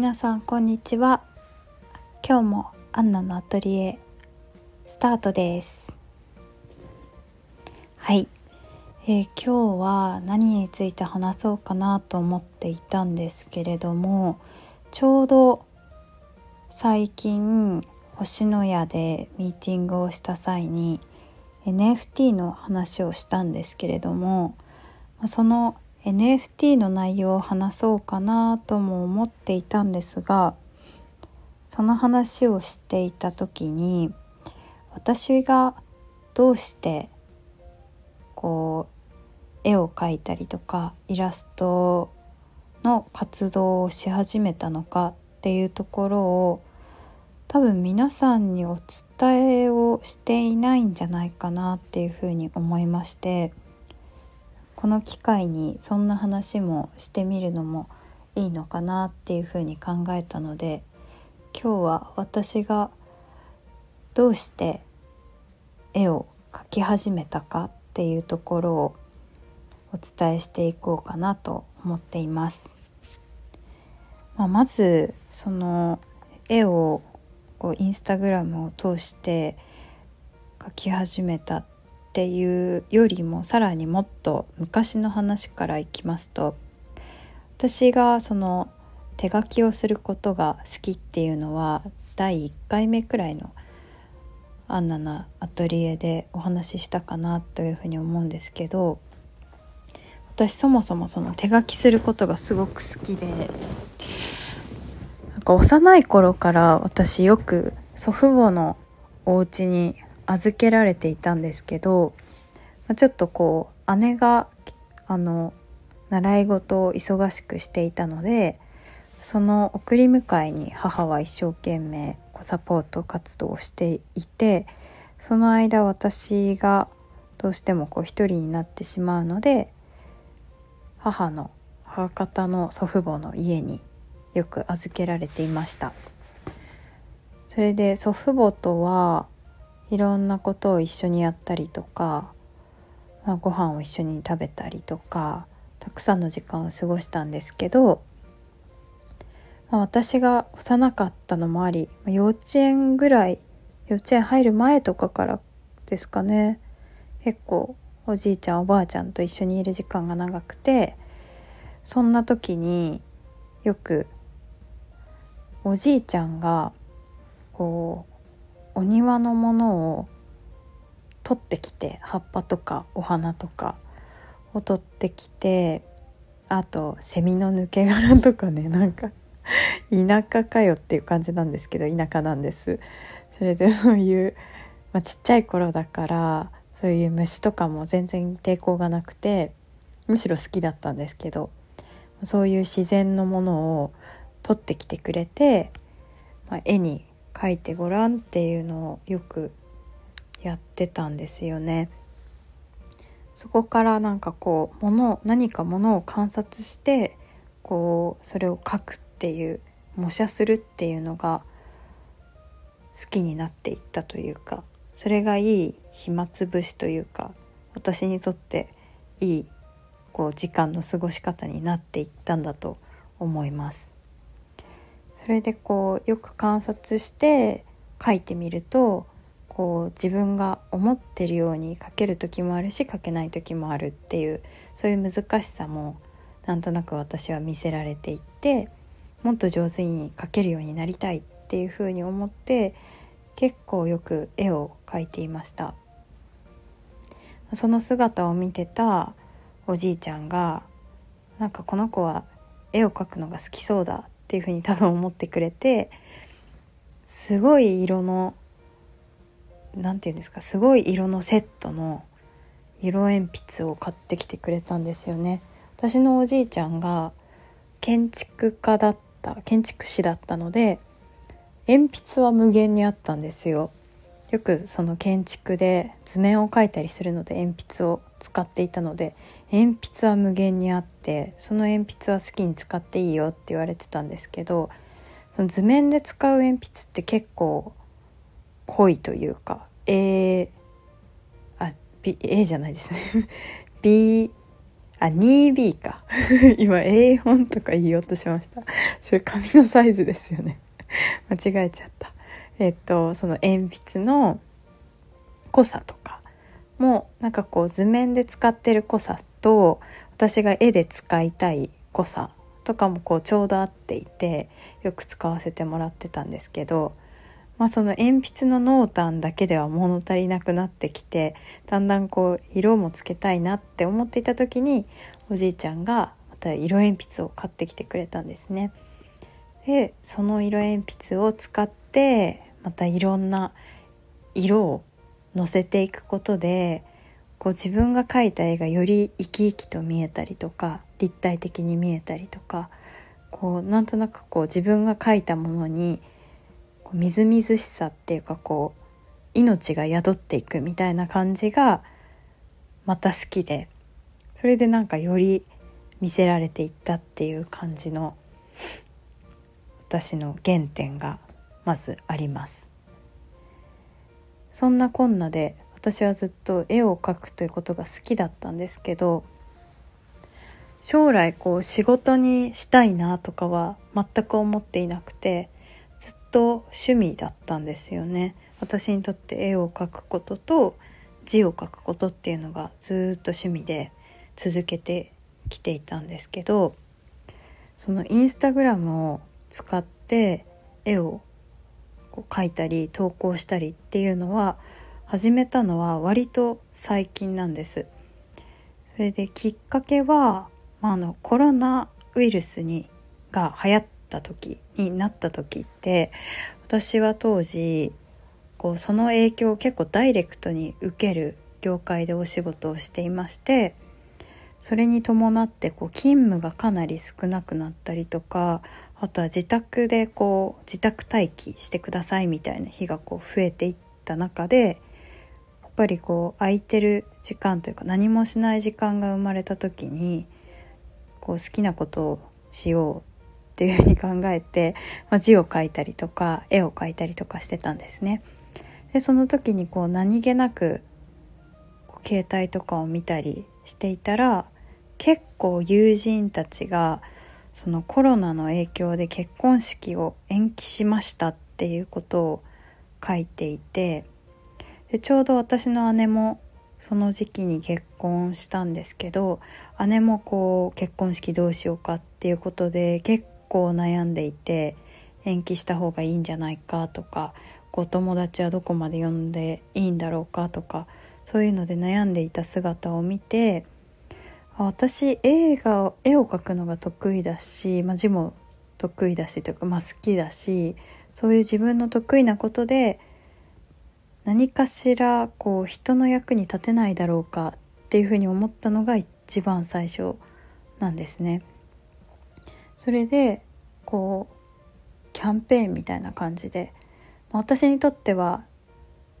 皆さんこんにちは。今日もアンナのアトリエスタートです。はい、えー、今日は何について話そうかなと思っていたんですけれどもちょうど最近星のやでミーティングをした際に NFT の話をしたんですけれどもその NFT の内容を話そうかなとも思っていたんですがその話をしていた時に私がどうしてこう絵を描いたりとかイラストの活動をし始めたのかっていうところを多分皆さんにお伝えをしていないんじゃないかなっていうふうに思いましてこの機会にそんな話もしてみるのもいいのかなっていうふうに考えたので今日は私がどうして絵を描き始めたかっていうところをお伝えしていこうかなと思っています。まあ、まずその絵をこうインスタグラムを通して描き始めたていうよりもさらにもっと昔の話からいきますと私がその手書きをすることが好きっていうのは第1回目くらいのアンナのアトリエでお話ししたかなというふうに思うんですけど私そもそもその手書きすることがすごく好きでなんか幼い頃から私よく祖父母のお家に預けられていたんですけどちょっとこう姉があの習い事を忙しくしていたのでその送り迎えに母は一生懸命サポート活動をしていてその間私がどうしてもこう一人になってしまうので母の母方の祖父母の家によく預けられていました。それで祖父母とはいろんなことを一緒にやったりとか、まあ、ご飯を一緒に食べたりとかたくさんの時間を過ごしたんですけど、まあ、私が幼かったのもあり幼稚園ぐらい幼稚園入る前とかからですかね結構おじいちゃんおばあちゃんと一緒にいる時間が長くてそんな時によくおじいちゃんがこうお庭のものを取ってきて葉っぱとかお花とかを取ってきてあとセミの抜け殻とかね なんか田舎かよっていう感じなんですけど田舎なんです。それでそういう、まあ、ちっちゃい頃だからそういう虫とかも全然抵抗がなくてむしろ好きだったんですけどそういう自然のものを取ってきてくれて、まあ、絵に書いてごらんっていうのをよくやってたんですよね。そこからなんかこうもの何かものを観察してこうそれを書くっていう模写するっていうのが好きになっていったというかそれがいい暇つぶしというか私にとっていいこう時間の過ごし方になっていったんだと思います。それでこうよく観察して書いてみるとこう自分が思ってるように書ける時もあるし書けない時もあるっていうそういう難しさもなんとなく私は見せられていってもっと上手に描けるようになりたいっていうふうに思って結構よく絵を描いていました。その姿を見てたおじいちゃんがなんかこの子は絵を描くのが好きそうだっていうふうに多分思ってくれてすごい色の何て言うんですかすごい色のセットの色鉛筆を買ってきてくれたんですよね。私のおじいちゃんが建築家だった建築士だったので鉛筆は無限にあったんですよ。よくその建築で図面を描いたりするので鉛筆を使っていたので鉛筆は無限にあってその鉛筆は好きに使っていいよって言われてたんですけどその図面で使う鉛筆って結構濃いというか A あ B A じゃないですね。B あ 2B か。今 A4 とか言おうとしました。それ紙のサイズですよね。間違えちゃった。えっとその鉛筆の濃さとかもなんかこう図面で使ってる濃さと私が絵で使いたい濃さとかもこうちょうど合っていてよく使わせてもらってたんですけど、まあ、その鉛筆の濃淡だけでは物足りなくなってきてだんだんこう色もつけたいなって思っていた時におじいちゃんがまた色鉛筆を買ってきてくれたんですね。でその色鉛筆を使ってまたいろんな色をのせていくことでこう自分が描いた絵がより生き生きと見えたりとか立体的に見えたりとかこうなんとなくこう自分が描いたものにこうみずみずしさっていうかこう命が宿っていくみたいな感じがまた好きでそれでなんかより見せられていったっていう感じの私の原点がまずあります。そんなこんなで私はずっと絵を描くということが好きだったんですけど将来こう仕事にしたいなとかは全く思っていなくてずっと趣味だったんですよね私にとって絵を描くことと字を書くことっていうのがずっと趣味で続けてきていたんですけどそのインスタグラムを使って絵をこう書いたり投稿したりっていうのは始めたのは割と最近なんです。それできっかけは、まあ、あのコロナウイルスにが流行った時になった時って私は当時こうその影響を結構ダイレクトに受ける業界でお仕事をしていましてそれに伴ってこう勤務がかなり少なくなったりとかあとは自宅でこう自宅待機してくださいみたいな日がこう増えていった中でやっぱりこう空いてる時間というか何もしない時間が生まれた時にこう好きなことをしようっていうふうに考えて、まあ、字を書いたりとか絵を描いたりとかしてたんですね。でその時にこう何気なく携帯とかを見たりしていたら結構友人たちがそのコロナの影響で結婚式を延期しましたっていうことを書いていてでちょうど私の姉もその時期に結婚したんですけど姉もこう結婚式どうしようかっていうことで結構悩んでいて延期した方がいいんじゃないかとかお友達はどこまで呼んでいいんだろうかとかそういうので悩んでいた姿を見て私映画を絵を描くのが得意だし、まあ、字も得意だしというか、まあ、好きだしそういう自分の得意なことで何かしらこう人の役に立てないだろうかっていうふうに思ったのが一番最初なんですね。それでこうキャンペーンみたいな感じでまあ私にとっては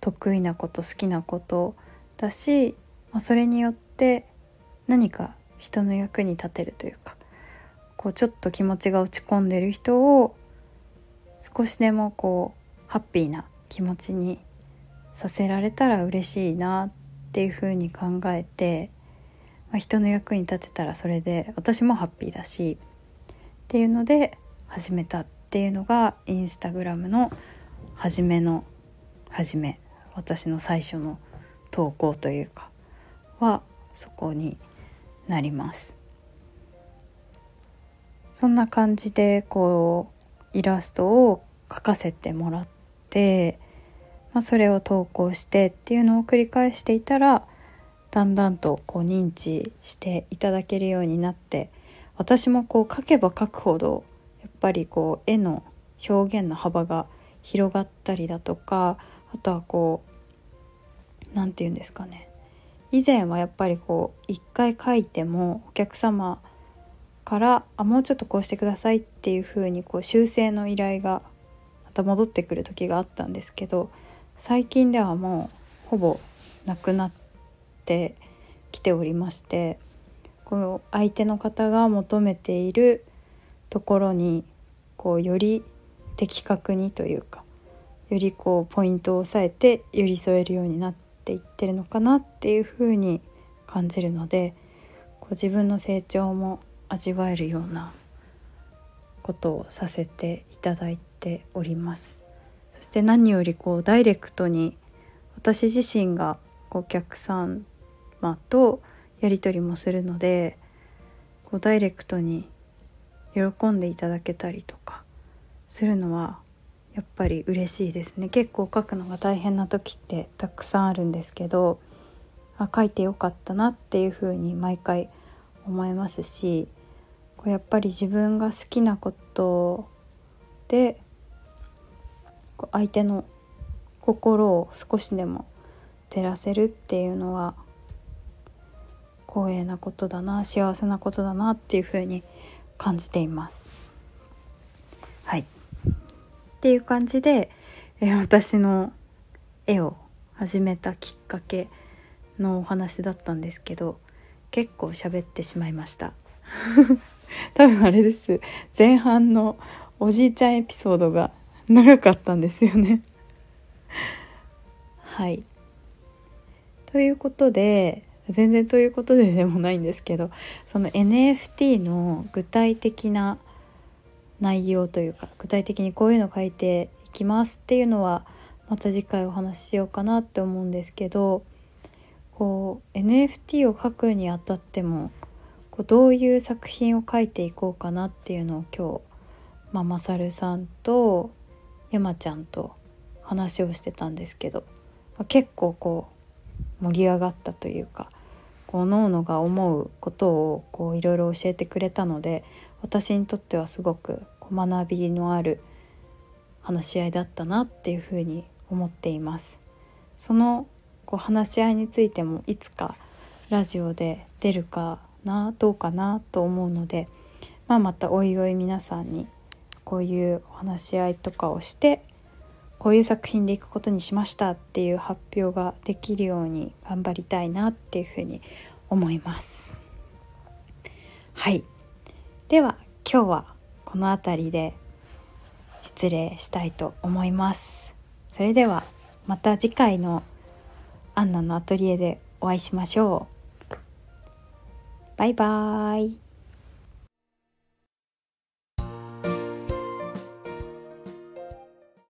得意なこと好きなことだし、まあ、それによって何か人の役に立てるというかこうちょっと気持ちが落ち込んでる人を少しでもこうハッピーな気持ちにさせられたら嬉しいなっていうふうに考えて、まあ、人の役に立てたらそれで私もハッピーだしっていうので始めたっていうのがインスタグラムの初めの初め私の最初の投稿というかはそこになります。そんな感じでこうイラストを描かせてもらって、まあ、それを投稿してっていうのを繰り返していたらだんだんとこう認知していただけるようになって私もこう描けば描くほどやっぱりこう絵の表現の幅が広がったりだとかあとはこう何て言うんですかね。以前はやっぱりこう一回書いてもお客様からあもうちょっとこうしてくださいっていう風にこう修正の依頼がまた戻ってくる時があったんですけど最近ではもうほぼなくなってきておりましてこの相手の方が求めているところにこうより的確にというかよりこうポイントを押さえて寄り添えるようになってていってるのかなっていうふうに感じるのでこう自分の成長も味わえるようなことをさせていただいております。そして何よりこうダイレクトに私自身がお客様とやり取りもするのでこうダイレクトに喜んでいただけたりとかするのはやっぱり嬉しいですね結構書くのが大変な時ってたくさんあるんですけどあ書いてよかったなっていうふうに毎回思いますしこうやっぱり自分が好きなことで相手の心を少しでも照らせるっていうのは光栄なことだな幸せなことだなっていうふうに感じています。はいっていう感じで、え私の絵を始めたきっかけのお話だったんですけど結構喋ってしまいました。多分あれです。前半のおじいちゃんエピソードが長かったんですよね。はい。ということで全然ということででもないんですけどその NFT の具体的な内容というか具体的にこういうの書いていきますっていうのはまた次回お話ししようかなって思うんですけどこう NFT を書くにあたってもこうどういう作品を書いていこうかなっていうのを今日ママサルさんと山ちゃんと話をしてたんですけど、まあ、結構こう盛り上がったというかこう脳のが思うことをこういろいろ教えてくれたので私にとってはすごく学びのある話し合いだったなっていうふうに思っています。そのこう話し合いについてもいつかラジオで出るかなどうかなと思うので、まあ、またおいおい皆さんにこういうお話し合いとかをしてこういう作品でいくことにしましたっていう発表ができるように頑張りたいなっていうふうに思います。はいでは今日はこの辺りで失礼したいと思います。それではまた次回のアンナのアトリエでお会いしましょう。バイバーイ。